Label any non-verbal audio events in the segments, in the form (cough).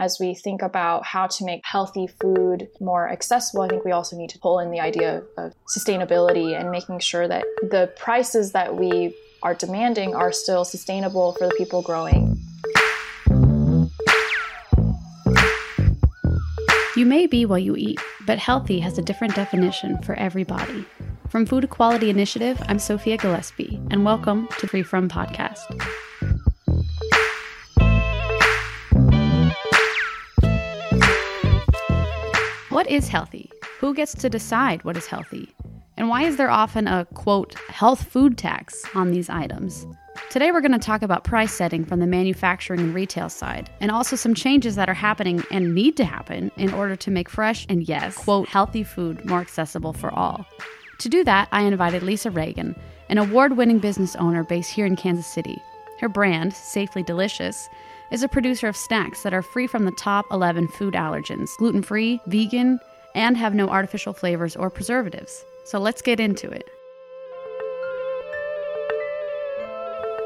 as we think about how to make healthy food more accessible, I think we also need to pull in the idea of sustainability and making sure that the prices that we are demanding are still sustainable for the people growing. You may be what you eat, but healthy has a different definition for everybody. From Food Equality Initiative, I'm Sophia Gillespie, and welcome to Free From Podcast. Is healthy? Who gets to decide what is healthy? And why is there often a quote, health food tax on these items? Today, we're going to talk about price setting from the manufacturing and retail side, and also some changes that are happening and need to happen in order to make fresh and, yes, quote, healthy food more accessible for all. To do that, I invited Lisa Ragan, an award winning business owner based here in Kansas City. Her brand, Safely Delicious, is a producer of snacks that are free from the top 11 food allergens, gluten free, vegan, and have no artificial flavors or preservatives. So let's get into it.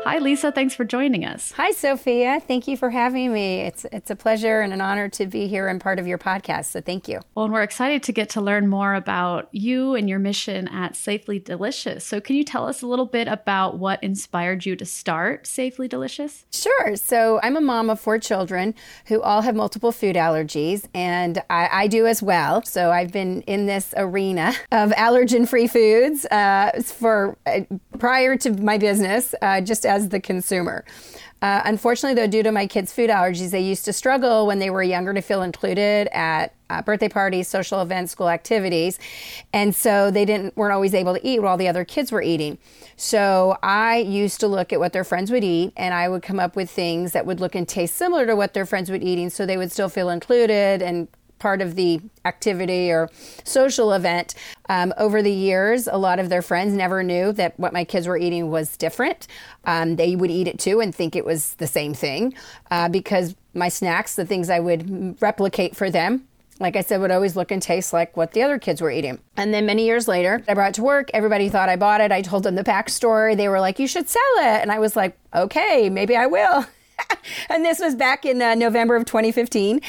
Hi, Lisa. Thanks for joining us. Hi, Sophia. Thank you for having me. It's it's a pleasure and an honor to be here and part of your podcast. So thank you. Well, and we're excited to get to learn more about you and your mission at Safely Delicious. So, can you tell us a little bit about what inspired you to start Safely Delicious? Sure. So, I'm a mom of four children who all have multiple food allergies, and I, I do as well. So, I've been in this arena of allergen-free foods uh, for uh, prior to my business, uh, just as the consumer. Uh, unfortunately, though, due to my kids' food allergies, they used to struggle when they were younger to feel included at uh, birthday parties, social events, school activities, and so they didn't weren't always able to eat while the other kids were eating. So I used to look at what their friends would eat, and I would come up with things that would look and taste similar to what their friends would eating, so they would still feel included and part of the activity or social event. Um, over the years, a lot of their friends never knew that what my kids were eating was different. Um, they would eat it too and think it was the same thing uh, because my snacks, the things I would replicate for them, like I said, would always look and taste like what the other kids were eating. And then many years later, I brought it to work. Everybody thought I bought it. I told them the backstory. They were like, you should sell it. And I was like, okay, maybe I will. (laughs) (laughs) and this was back in uh, November of 2015.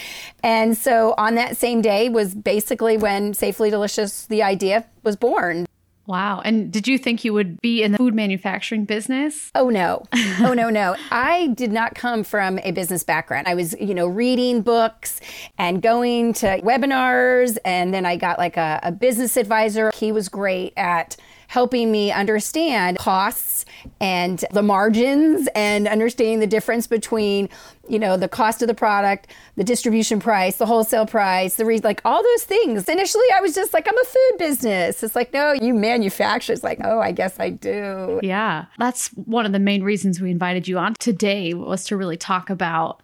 And so on that same day was basically when Safely Delicious, the idea was born. Wow. And did you think you would be in the food manufacturing business? Oh, no. (laughs) Oh, no, no. I did not come from a business background. I was, you know, reading books and going to webinars. And then I got like a, a business advisor. He was great at helping me understand costs and the margins and understanding the difference between you know the cost of the product the distribution price the wholesale price the re- like all those things. Initially i was just like i'm a food business. It's like no you manufacture. It's like oh i guess i do. Yeah. That's one of the main reasons we invited you on today was to really talk about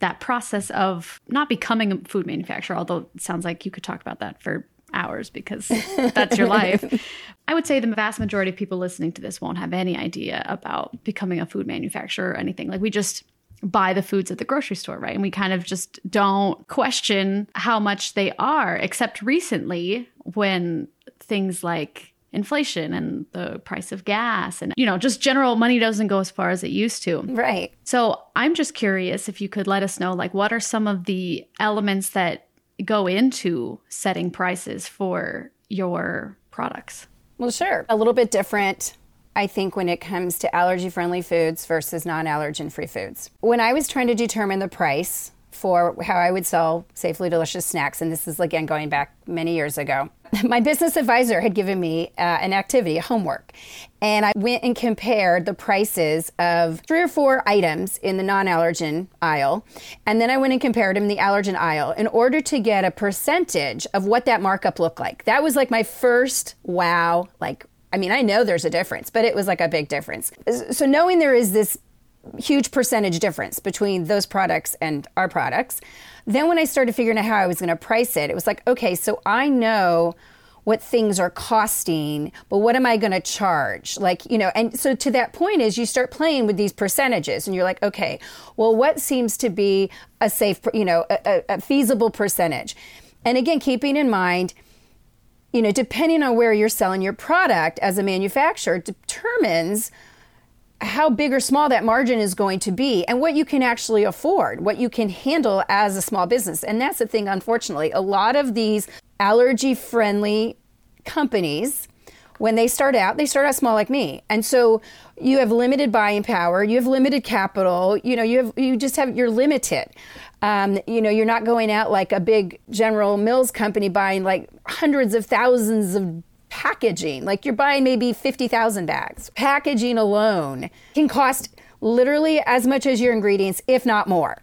that process of not becoming a food manufacturer although it sounds like you could talk about that for hours because that's your life. (laughs) I would say the vast majority of people listening to this won't have any idea about becoming a food manufacturer or anything. Like we just buy the foods at the grocery store, right? And we kind of just don't question how much they are, except recently when things like inflation and the price of gas and you know just general money doesn't go as far as it used to right so i'm just curious if you could let us know like what are some of the elements that go into setting prices for your products? Well, sure. A little bit different, I think, when it comes to allergy friendly foods versus non allergen free foods. When I was trying to determine the price for how I would sell safely delicious snacks, and this is again going back many years ago, (laughs) my business advisor had given me uh, an activity, homework, and I went and compared the prices of three or four items in the non allergen aisle, and then I went and compared them in the allergen aisle in order to get a percentage of what that markup looked like. That was like my first wow, like, I mean, I know there's a difference, but it was like a big difference. So, knowing there is this huge percentage difference between those products and our products, then when I started figuring out how I was going to price it, it was like, okay, so I know what things are costing, but what am I going to charge? Like, you know, and so to that point is you start playing with these percentages and you're like, okay, well, what seems to be a safe, you know, a, a feasible percentage? And again, keeping in mind, you know, depending on where you're selling your product as a manufacturer determines how big or small that margin is going to be and what you can actually afford, what you can handle as a small business. And that's the thing, unfortunately. A lot of these allergy friendly companies, when they start out, they start out small like me. And so you have limited buying power, you have limited capital, you know, you have you just have you're limited. Um, you know, you're not going out like a big General Mills company buying like hundreds of thousands of packaging. Like you're buying maybe 50,000 bags. Packaging alone can cost literally as much as your ingredients, if not more.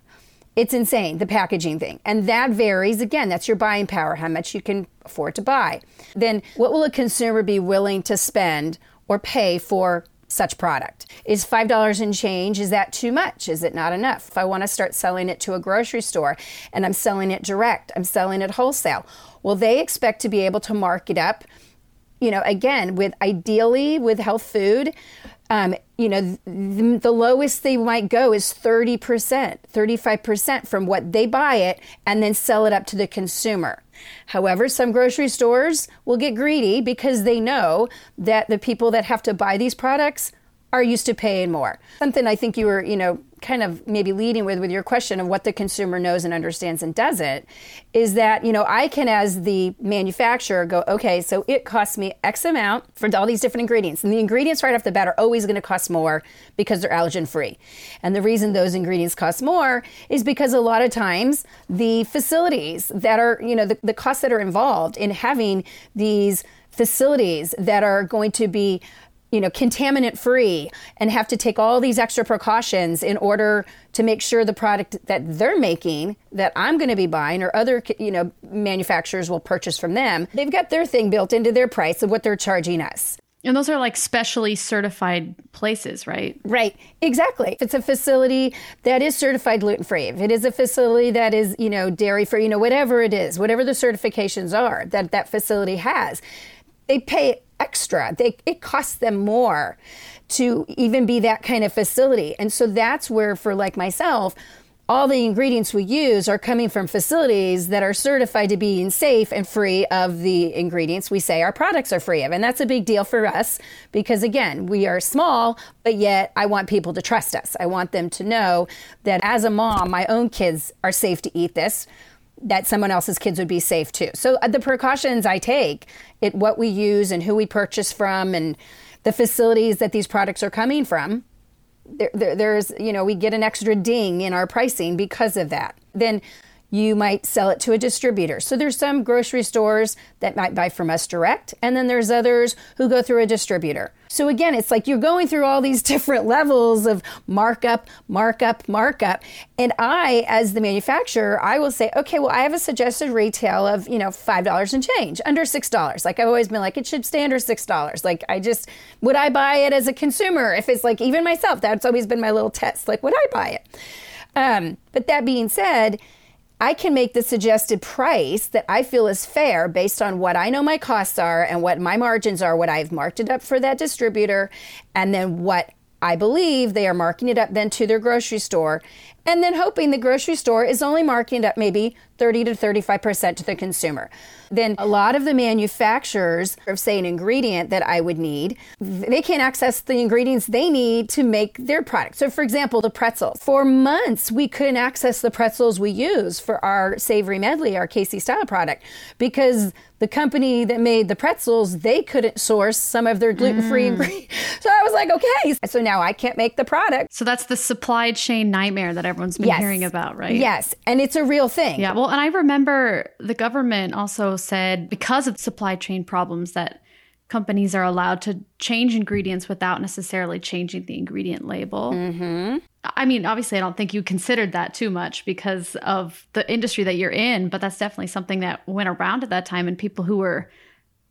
It's insane, the packaging thing. And that varies. Again, that's your buying power, how much you can afford to buy. Then, what will a consumer be willing to spend or pay for such product? Is $5 and change, is that too much? Is it not enough? If I want to start selling it to a grocery store and I'm selling it direct, I'm selling it wholesale, will they expect to be able to mark it up you know, again, with ideally with health food, um, you know, the, the lowest they might go is 30%, 35% from what they buy it and then sell it up to the consumer. However, some grocery stores will get greedy because they know that the people that have to buy these products are used to paying more. Something I think you were, you know, kind of maybe leading with with your question of what the consumer knows and understands and doesn't is that, you know, I can as the manufacturer go, okay, so it costs me X amount for all these different ingredients. And the ingredients right off the bat are always going to cost more because they're allergen free. And the reason those ingredients cost more is because a lot of times the facilities that are, you know, the, the costs that are involved in having these facilities that are going to be you know, contaminant free and have to take all these extra precautions in order to make sure the product that they're making that I'm going to be buying or other, you know, manufacturers will purchase from them. They've got their thing built into their price of what they're charging us. And those are like specially certified places, right? Right, exactly. If it's a facility that is certified gluten free, if it is a facility that is, you know, dairy free, you know, whatever it is, whatever the certifications are that that facility has, they pay extra. They, it costs them more to even be that kind of facility. And so that's where, for like myself, all the ingredients we use are coming from facilities that are certified to be safe and free of the ingredients we say our products are free of. And that's a big deal for us because, again, we are small, but yet I want people to trust us. I want them to know that as a mom, my own kids are safe to eat this that someone else's kids would be safe too. So uh, the precautions I take, it what we use and who we purchase from and the facilities that these products are coming from, there, there, there's you know we get an extra ding in our pricing because of that. Then you might sell it to a distributor. So there's some grocery stores that might buy from us direct, and then there's others who go through a distributor. So again, it's like you're going through all these (laughs) different levels of markup, markup, markup. And I, as the manufacturer, I will say, okay, well, I have a suggested retail of, you know, $5 and change, under $6. Like I've always been like, it should stay under $6. Like I just, would I buy it as a consumer? If it's like even myself, that's always been my little test. Like, would I buy it? Um, but that being said, I can make the suggested price that I feel is fair based on what I know my costs are and what my margins are, what I've marked it up for that distributor, and then what I believe they are marking it up then to their grocery store and then hoping the grocery store is only marking it up maybe 30 to 35% to the consumer. Then a lot of the manufacturers of say an ingredient that I would need, they can't access the ingredients they need to make their product. So for example, the pretzels. For months we couldn't access the pretzels we use for our savory medley, our Casey style product because the company that made the pretzels, they couldn't source some of their gluten-free mm. ingredients. (laughs) So I was like, okay. So now I can't make the product. So that's the supply chain nightmare that everyone's been yes. hearing about, right? Yes. And it's a real thing. Yeah. Well, and I remember the government also said because of supply chain problems that companies are allowed to change ingredients without necessarily changing the ingredient label. Mm-hmm. I mean, obviously, I don't think you considered that too much because of the industry that you're in, but that's definitely something that went around at that time. And people who were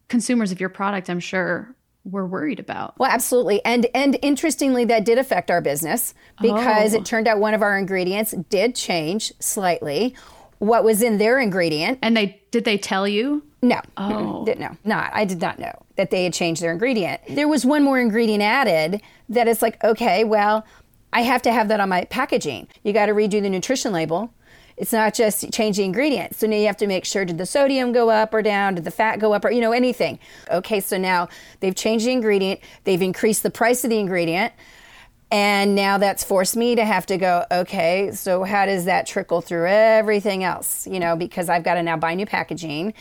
consumers of your product, I'm sure, were worried about. Well, absolutely. And and interestingly that did affect our business because oh. it turned out one of our ingredients did change slightly what was in their ingredient. And they did they tell you? No. Oh. Did, no. Not. I did not know that they had changed their ingredient. There was one more ingredient added that it's like, okay, well, I have to have that on my packaging. You got to redo the nutrition label. It's not just changing ingredients. So now you have to make sure did the sodium go up or down? Did the fat go up or, you know, anything? Okay, so now they've changed the ingredient, they've increased the price of the ingredient. And now that's forced me to have to go, okay, so how does that trickle through everything else? You know, because I've got to now buy new packaging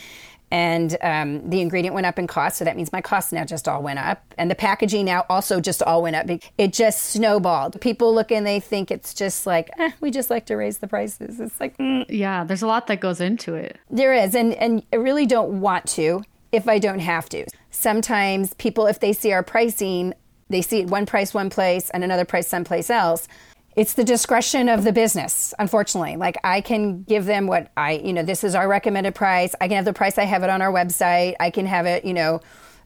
and um, the ingredient went up in cost so that means my costs now just all went up. And the packaging now also just all went up. It just snowballed. People look and they think it's just like eh, we just like to raise the prices. It's like mm. yeah there's a lot that goes into it. There is and and i really don't want to if i don't have to. Sometimes people if they see our pricing they see it one price one place and another price someplace else it's the discretion of the business unfortunately. Like i can give them what i you know this is our recommended price. I can have the price i have it on our website. I can have it you know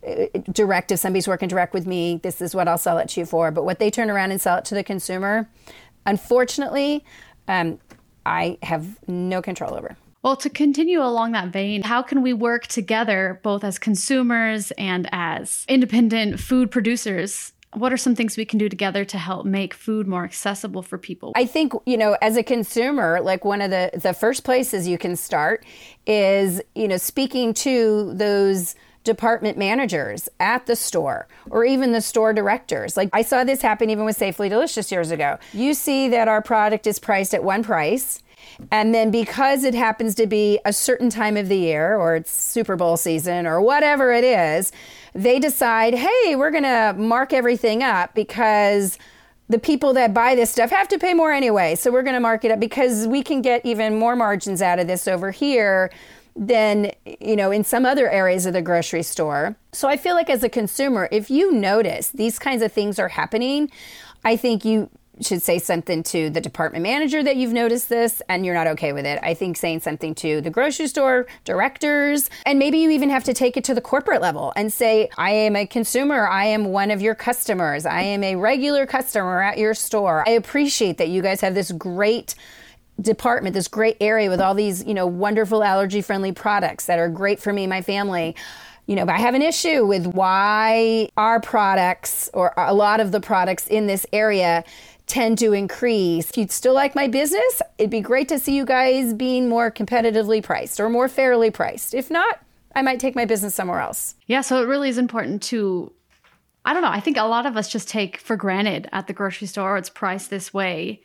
uh, direct if somebody's working direct with me this is what i'll sell it to you for. But what they turn around and sell it to the consumer unfortunately um, i have no control over. Well, to continue along that vein, how can we work together both as consumers and as independent food producers what are some things we can do together to help make food more accessible for people? I think, you know, as a consumer, like one of the the first places you can start is, you know, speaking to those department managers at the store or even the store directors. Like I saw this happen even with Safely Delicious years ago. You see that our product is priced at one price and then because it happens to be a certain time of the year or it's Super Bowl season or whatever it is, they decide, hey, we're going to mark everything up because the people that buy this stuff have to pay more anyway. So we're going to mark it up because we can get even more margins out of this over here than you know in some other areas of the grocery store. So I feel like as a consumer, if you notice these kinds of things are happening, I think you should say something to the department manager that you've noticed this and you're not okay with it. I think saying something to the grocery store directors, and maybe you even have to take it to the corporate level and say, I am a consumer. I am one of your customers. I am a regular customer at your store. I appreciate that you guys have this great department, this great area with all these, you know, wonderful allergy friendly products that are great for me and my family you know, but I have an issue with why our products or a lot of the products in this area tend to increase. If you'd still like my business, it'd be great to see you guys being more competitively priced or more fairly priced. If not, I might take my business somewhere else. Yeah, so it really is important to I don't know, I think a lot of us just take for granted at the grocery store it's priced this way.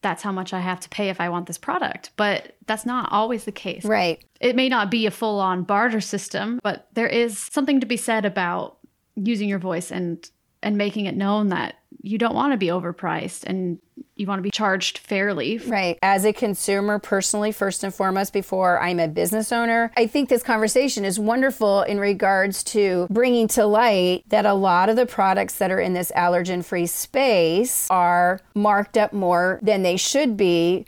That's how much I have to pay if I want this product. But that's not always the case. Right. It may not be a full on barter system, but there is something to be said about using your voice and and making it known that you don't want to be overpriced and you want to be charged fairly. Right. As a consumer, personally, first and foremost, before I'm a business owner, I think this conversation is wonderful in regards to bringing to light that a lot of the products that are in this allergen free space are marked up more than they should be.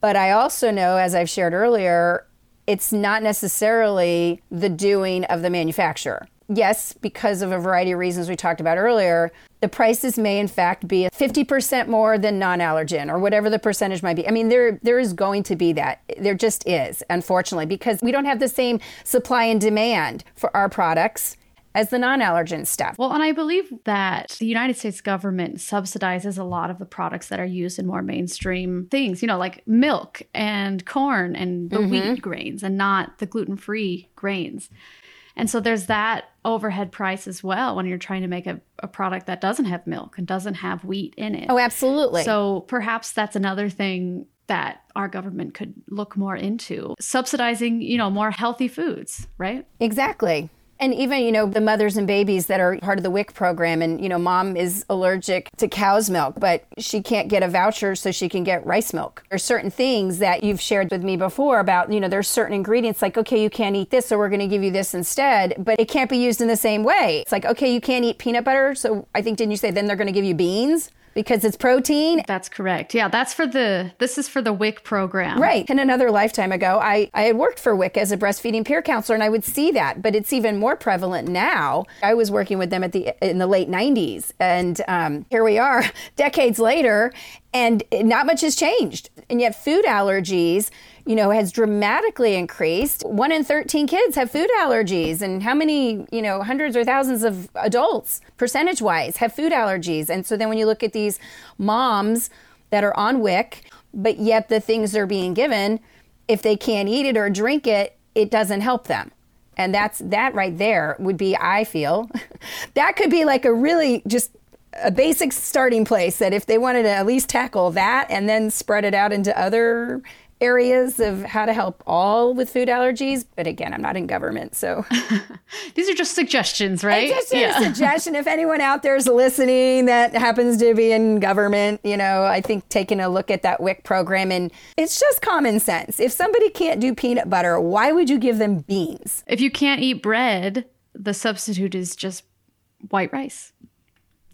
But I also know, as I've shared earlier, it's not necessarily the doing of the manufacturer yes, because of a variety of reasons we talked about earlier, the prices may in fact be 50% more than non-allergen or whatever the percentage might be. I mean, there there is going to be that. There just is, unfortunately, because we don't have the same supply and demand for our products as the non allergen stuff. Well, and I believe that the United States government subsidizes a lot of the products that are used in more mainstream things, you know, like milk and corn and the mm-hmm. wheat grains and not the gluten free grains. And so there's that overhead price as well when you're trying to make a, a product that doesn't have milk and doesn't have wheat in it. Oh, absolutely. So perhaps that's another thing that our government could look more into subsidizing, you know, more healthy foods, right? Exactly. And even, you know, the mothers and babies that are part of the WIC program, and, you know, mom is allergic to cow's milk, but she can't get a voucher so she can get rice milk. There's certain things that you've shared with me before about, you know, there's certain ingredients like, okay, you can't eat this, so we're going to give you this instead, but it can't be used in the same way. It's like, okay, you can't eat peanut butter, so I think, didn't you say then they're going to give you beans? Because it's protein. That's correct. Yeah, that's for the this is for the WIC program. Right. And another lifetime ago, I I had worked for WIC as a breastfeeding peer counselor and I would see that, but it's even more prevalent now. I was working with them at the in the late 90s and um, here we are (laughs) decades later and not much has changed. And yet food allergies you know, has dramatically increased. One in 13 kids have food allergies. And how many, you know, hundreds or thousands of adults, percentage wise, have food allergies? And so then when you look at these moms that are on WIC, but yet the things they're being given, if they can't eat it or drink it, it doesn't help them. And that's that right there would be, I feel, (laughs) that could be like a really just a basic starting place that if they wanted to at least tackle that and then spread it out into other areas of how to help all with food allergies. But again, I'm not in government, so (laughs) these are just suggestions, right? It's just yeah. a suggestion. If anyone out there is listening that happens to be in government, you know, I think taking a look at that WIC program and it's just common sense. If somebody can't do peanut butter, why would you give them beans? If you can't eat bread, the substitute is just white rice.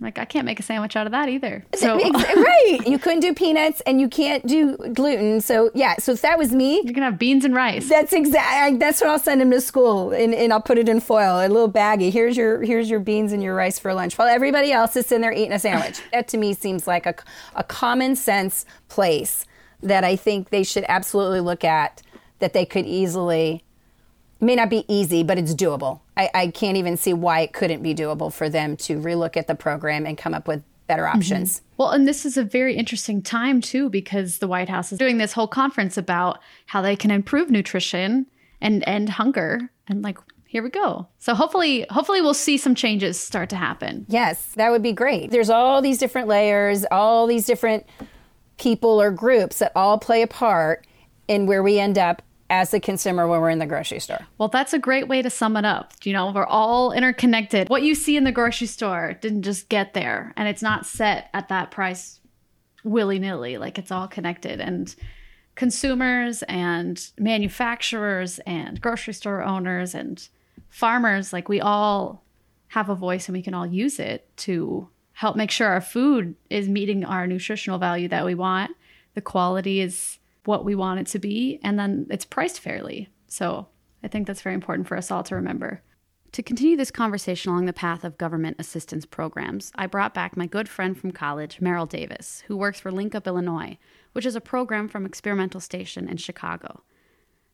Like I can't make a sandwich out of that either. So (laughs) right, you couldn't do peanuts and you can't do gluten. So yeah, so if that was me, you can have beans and rice. That's exactly. That's what I'll send him to school, and, and I'll put it in foil, a little baggie. Here's your here's your beans and your rice for lunch, while everybody else is sitting there eating a sandwich. that to me seems like a a common sense place that I think they should absolutely look at. That they could easily may not be easy, but it's doable. I, I, can't even see why it couldn't be doable for them to relook at the program and come up with better mm-hmm. options. Mm-hmm. Well, and this is a very interesting time too, because the White House is doing this whole conference about how they can improve nutrition and end hunger. And like, here we go. So hopefully, hopefully we'll see some changes start to happen. Yes, that would be great. There's all these different layers, all these different people or groups that all play a part in where we end up as the consumer when we're in the grocery store. Well, that's a great way to sum it up. You know, we're all interconnected. What you see in the grocery store didn't just get there, and it's not set at that price willy nilly. Like it's all connected. And consumers and manufacturers and grocery store owners and farmers, like we all have a voice and we can all use it to help make sure our food is meeting our nutritional value that we want. The quality is what we want it to be, and then it's priced fairly. So I think that's very important for us all to remember. To continue this conversation along the path of government assistance programs, I brought back my good friend from college, Meryl Davis, who works for Link Up Illinois, which is a program from Experimental Station in Chicago.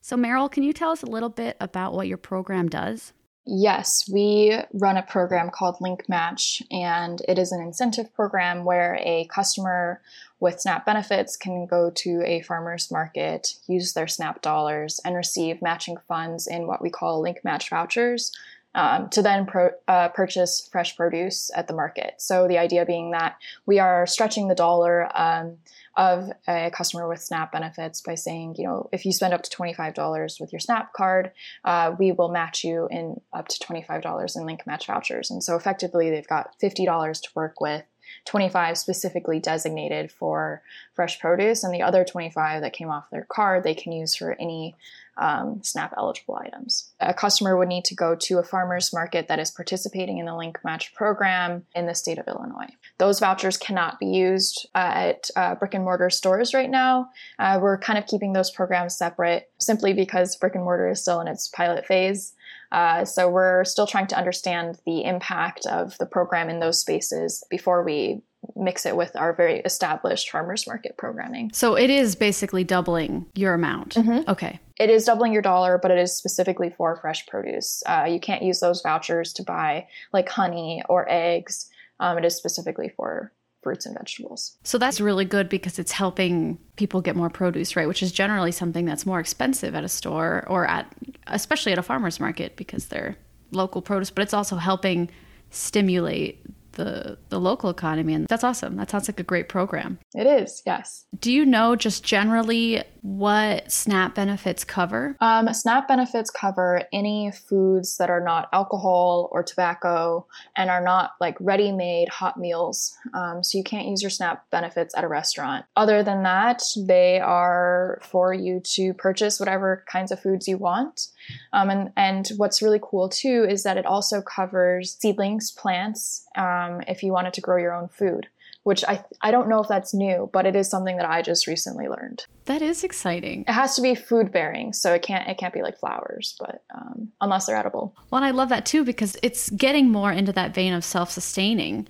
So, Merrill, can you tell us a little bit about what your program does? Yes, we run a program called Link Match, and it is an incentive program where a customer with SNAP benefits can go to a farmer's market, use their SNAP dollars, and receive matching funds in what we call Link Match vouchers um, to then pro- uh, purchase fresh produce at the market. So the idea being that we are stretching the dollar. Um, of a customer with SNAP benefits by saying, you know, if you spend up to $25 with your SNAP card, uh, we will match you in up to $25 in link match vouchers. And so effectively, they've got $50 to work with 25 specifically designated for fresh produce, and the other 25 that came off their card they can use for any um, SNAP eligible items. A customer would need to go to a farmer's market that is participating in the Link Match program in the state of Illinois. Those vouchers cannot be used uh, at uh, brick and mortar stores right now. Uh, we're kind of keeping those programs separate simply because brick and mortar is still in its pilot phase. Uh, so we're still trying to understand the impact of the program in those spaces before we mix it with our very established farmers market programming. So it is basically doubling your amount. Mm-hmm. Okay. It is doubling your dollar, but it is specifically for fresh produce. Uh, you can't use those vouchers to buy like honey or eggs. Um, it is specifically for fruits and vegetables. So that's really good because it's helping people get more produce, right? Which is generally something that's more expensive at a store or at, especially at a farmer's market because they're local produce, but it's also helping stimulate the the local economy and that's awesome. That sounds like a great program. It is yes. Do you know just generally what snap benefits cover? Um, snap benefits cover any foods that are not alcohol or tobacco and are not like ready-made hot meals. Um, so you can't use your snap benefits at a restaurant. Other than that they are for you to purchase whatever kinds of foods you want. Um, and, and what's really cool too is that it also covers seedlings, plants, um, if you wanted to grow your own food, which I, I don't know if that's new, but it is something that I just recently learned. That is exciting. It has to be food bearing, so it can't it can't be like flowers, but um, unless they're edible. Well, I love that too because it's getting more into that vein of self sustaining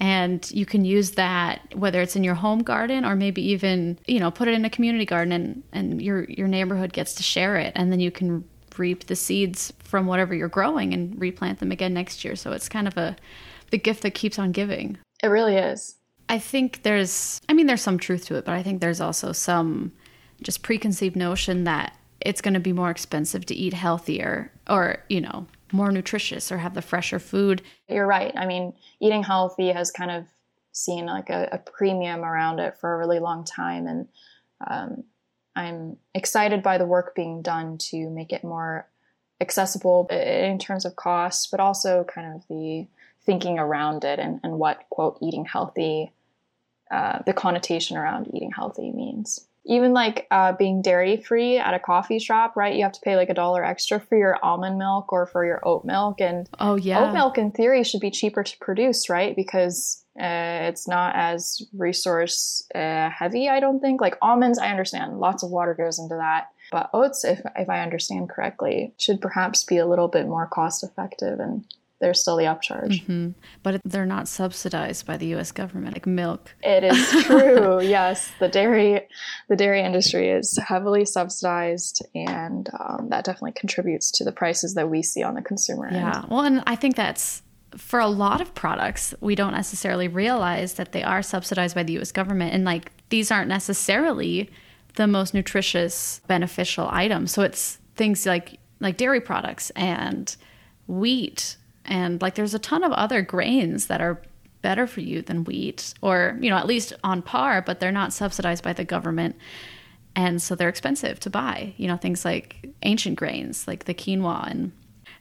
and you can use that whether it's in your home garden or maybe even you know put it in a community garden and, and your your neighborhood gets to share it and then you can reap the seeds from whatever you're growing and replant them again next year. So it's kind of a the gift that keeps on giving. It really is. I think there's I mean there's some truth to it, but I think there's also some just preconceived notion that it's going to be more expensive to eat healthier or, you know, more nutritious or have the fresher food. You're right. I mean, eating healthy has kind of seen like a, a premium around it for a really long time. And um, I'm excited by the work being done to make it more accessible in terms of cost, but also kind of the thinking around it and, and what, quote, eating healthy, uh, the connotation around eating healthy means even like uh, being dairy free at a coffee shop, right? You have to pay like a dollar extra for your almond milk or for your oat milk. And oh yeah, oat milk in theory should be cheaper to produce, right? Because uh, it's not as resource uh, heavy. I don't think like almonds. I understand lots of water goes into that, but oats, if if I understand correctly, should perhaps be a little bit more cost effective and there's still the upcharge. Mm-hmm. But they're not subsidized by the U.S. government like milk. It is (laughs) true. yes, the dairy, the dairy industry is heavily subsidized, and um, that definitely contributes to the prices that we see on the consumer end. Yeah. Well, and I think that's for a lot of products, we don't necessarily realize that they are subsidized by the U.S. government, and like these aren't necessarily the most nutritious, beneficial items. So it's things like like dairy products and wheat and like there's a ton of other grains that are better for you than wheat or you know at least on par but they're not subsidized by the government. And so they're expensive to buy you know things like ancient grains like the quinoa. And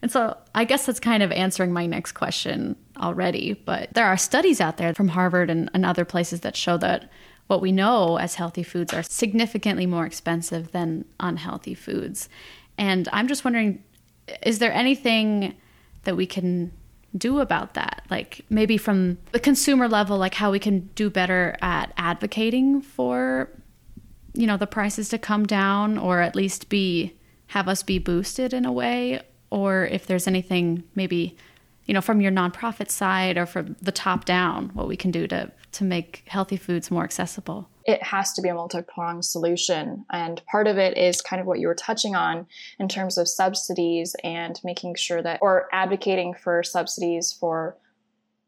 and so i guess that's kind of answering my next question already but there are studies out there from harvard and, and other places that show that what we know as healthy foods are significantly more expensive than unhealthy foods. And i'm just wondering is there anything that we can do about that. Like maybe from the consumer level like how we can do better at advocating for you know the prices to come down or at least be have us be boosted in a way or if there's anything maybe you know from your nonprofit side or from the top down what we can do to to make healthy foods more accessible it has to be a multi-pronged solution. And part of it is kind of what you were touching on in terms of subsidies and making sure that or advocating for subsidies for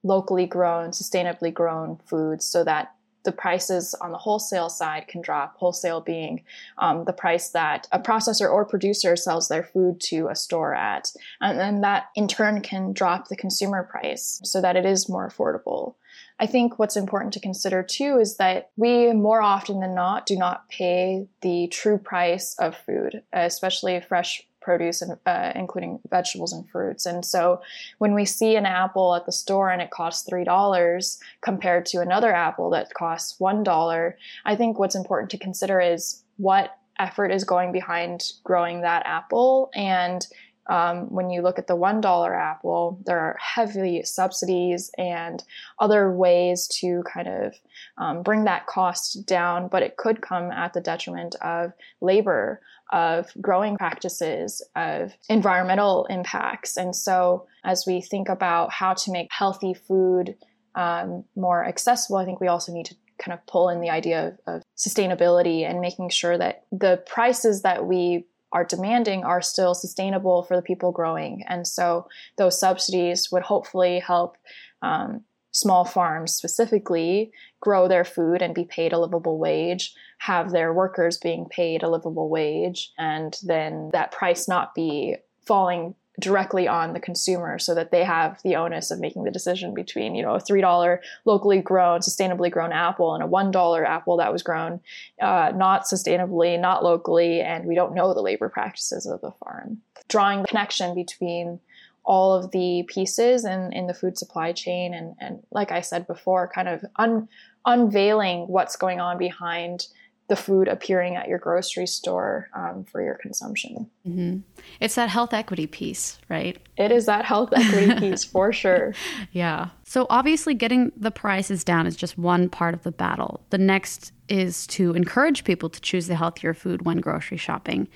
locally grown sustainably grown foods so that the prices on the wholesale side can drop. Wholesale being um, the price that a processor or producer sells their food to a store at. And then that in turn can drop the consumer price so that it is more affordable I think what's important to consider too is that we more often than not do not pay the true price of food, especially fresh produce and uh, including vegetables and fruits. And so when we see an apple at the store and it costs $3 compared to another apple that costs $1, I think what's important to consider is what effort is going behind growing that apple and um, when you look at the $1 apple, there are heavy subsidies and other ways to kind of um, bring that cost down, but it could come at the detriment of labor, of growing practices, of environmental impacts. And so, as we think about how to make healthy food um, more accessible, I think we also need to kind of pull in the idea of, of sustainability and making sure that the prices that we are demanding are still sustainable for the people growing. And so those subsidies would hopefully help um, small farms specifically grow their food and be paid a livable wage, have their workers being paid a livable wage, and then that price not be falling directly on the consumer so that they have the onus of making the decision between you know a three dollar locally grown sustainably grown apple and a one dollar apple that was grown uh, not sustainably not locally and we don't know the labor practices of the farm. Drawing the connection between all of the pieces in, in the food supply chain and, and like i said before kind of un, unveiling what's going on behind the food appearing at your grocery store um, for your consumption. Mm-hmm. It's that health equity piece, right? It is that health equity (laughs) piece for sure. Yeah. So obviously, getting the prices down is just one part of the battle. The next is to encourage people to choose the healthier food when grocery shopping.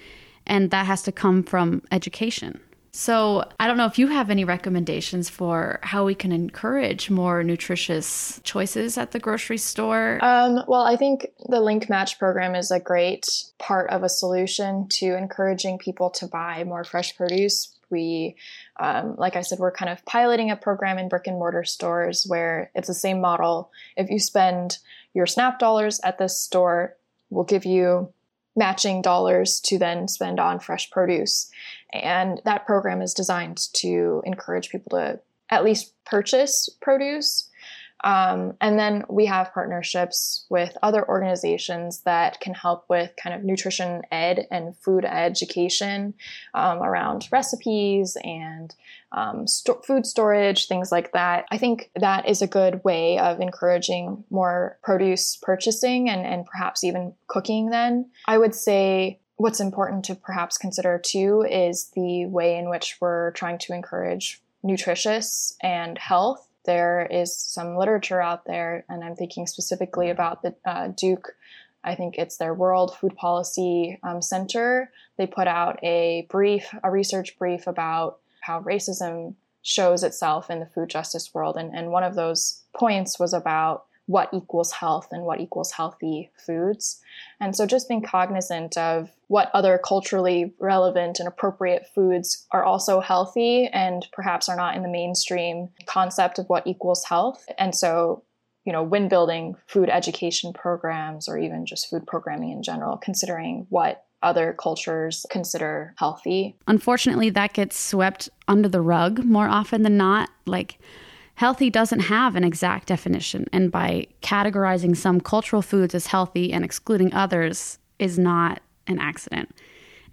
And that has to come from education. So, I don't know if you have any recommendations for how we can encourage more nutritious choices at the grocery store. Um, well, I think the Link Match program is a great part of a solution to encouraging people to buy more fresh produce. We, um, like I said, we're kind of piloting a program in brick and mortar stores where it's the same model. If you spend your SNAP dollars at this store, we'll give you matching dollars to then spend on fresh produce. And that program is designed to encourage people to at least purchase produce. Um, and then we have partnerships with other organizations that can help with kind of nutrition ed and food education um, around recipes and um, food storage, things like that. I think that is a good way of encouraging more produce purchasing and, and perhaps even cooking then. I would say what's important to perhaps consider too is the way in which we're trying to encourage nutritious and health. There is some literature out there, and I'm thinking specifically about the uh, Duke. I think it's their World Food Policy um, Center. They put out a brief, a research brief about how racism shows itself in the food justice world. And, and one of those points was about what equals health and what equals healthy foods. And so just being cognizant of what other culturally relevant and appropriate foods are also healthy and perhaps are not in the mainstream concept of what equals health. And so, you know, when building food education programs or even just food programming in general, considering what other cultures consider healthy. Unfortunately, that gets swept under the rug more often than not. Like, Healthy doesn't have an exact definition, and by categorizing some cultural foods as healthy and excluding others is not an accident.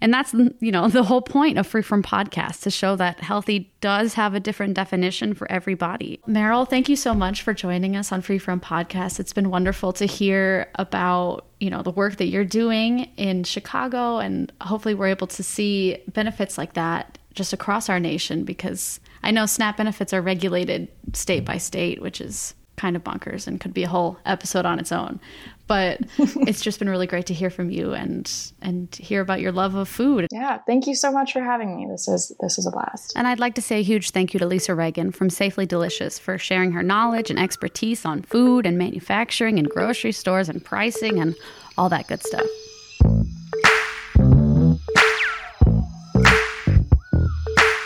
And that's you know (laughs) the whole point of Free From Podcast to show that healthy does have a different definition for everybody. Meryl, thank you so much for joining us on Free From Podcast. It's been wonderful to hear about you know the work that you're doing in Chicago, and hopefully we're able to see benefits like that just across our nation because I know SNAP benefits are regulated state by state, which is kind of bonkers and could be a whole episode on its own. But (laughs) it's just been really great to hear from you and and hear about your love of food. Yeah, thank you so much for having me. This is this is a blast. And I'd like to say a huge thank you to Lisa Ragan from Safely Delicious for sharing her knowledge and expertise on food and manufacturing and grocery stores and pricing and all that good stuff.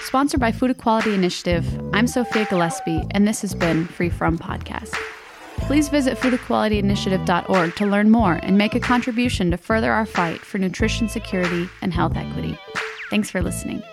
Sponsored by Food Equality Initiative, I'm Sophia Gillespie, and this has been Free From Podcast. Please visit foodequalityinitiative.org to learn more and make a contribution to further our fight for nutrition security and health equity. Thanks for listening.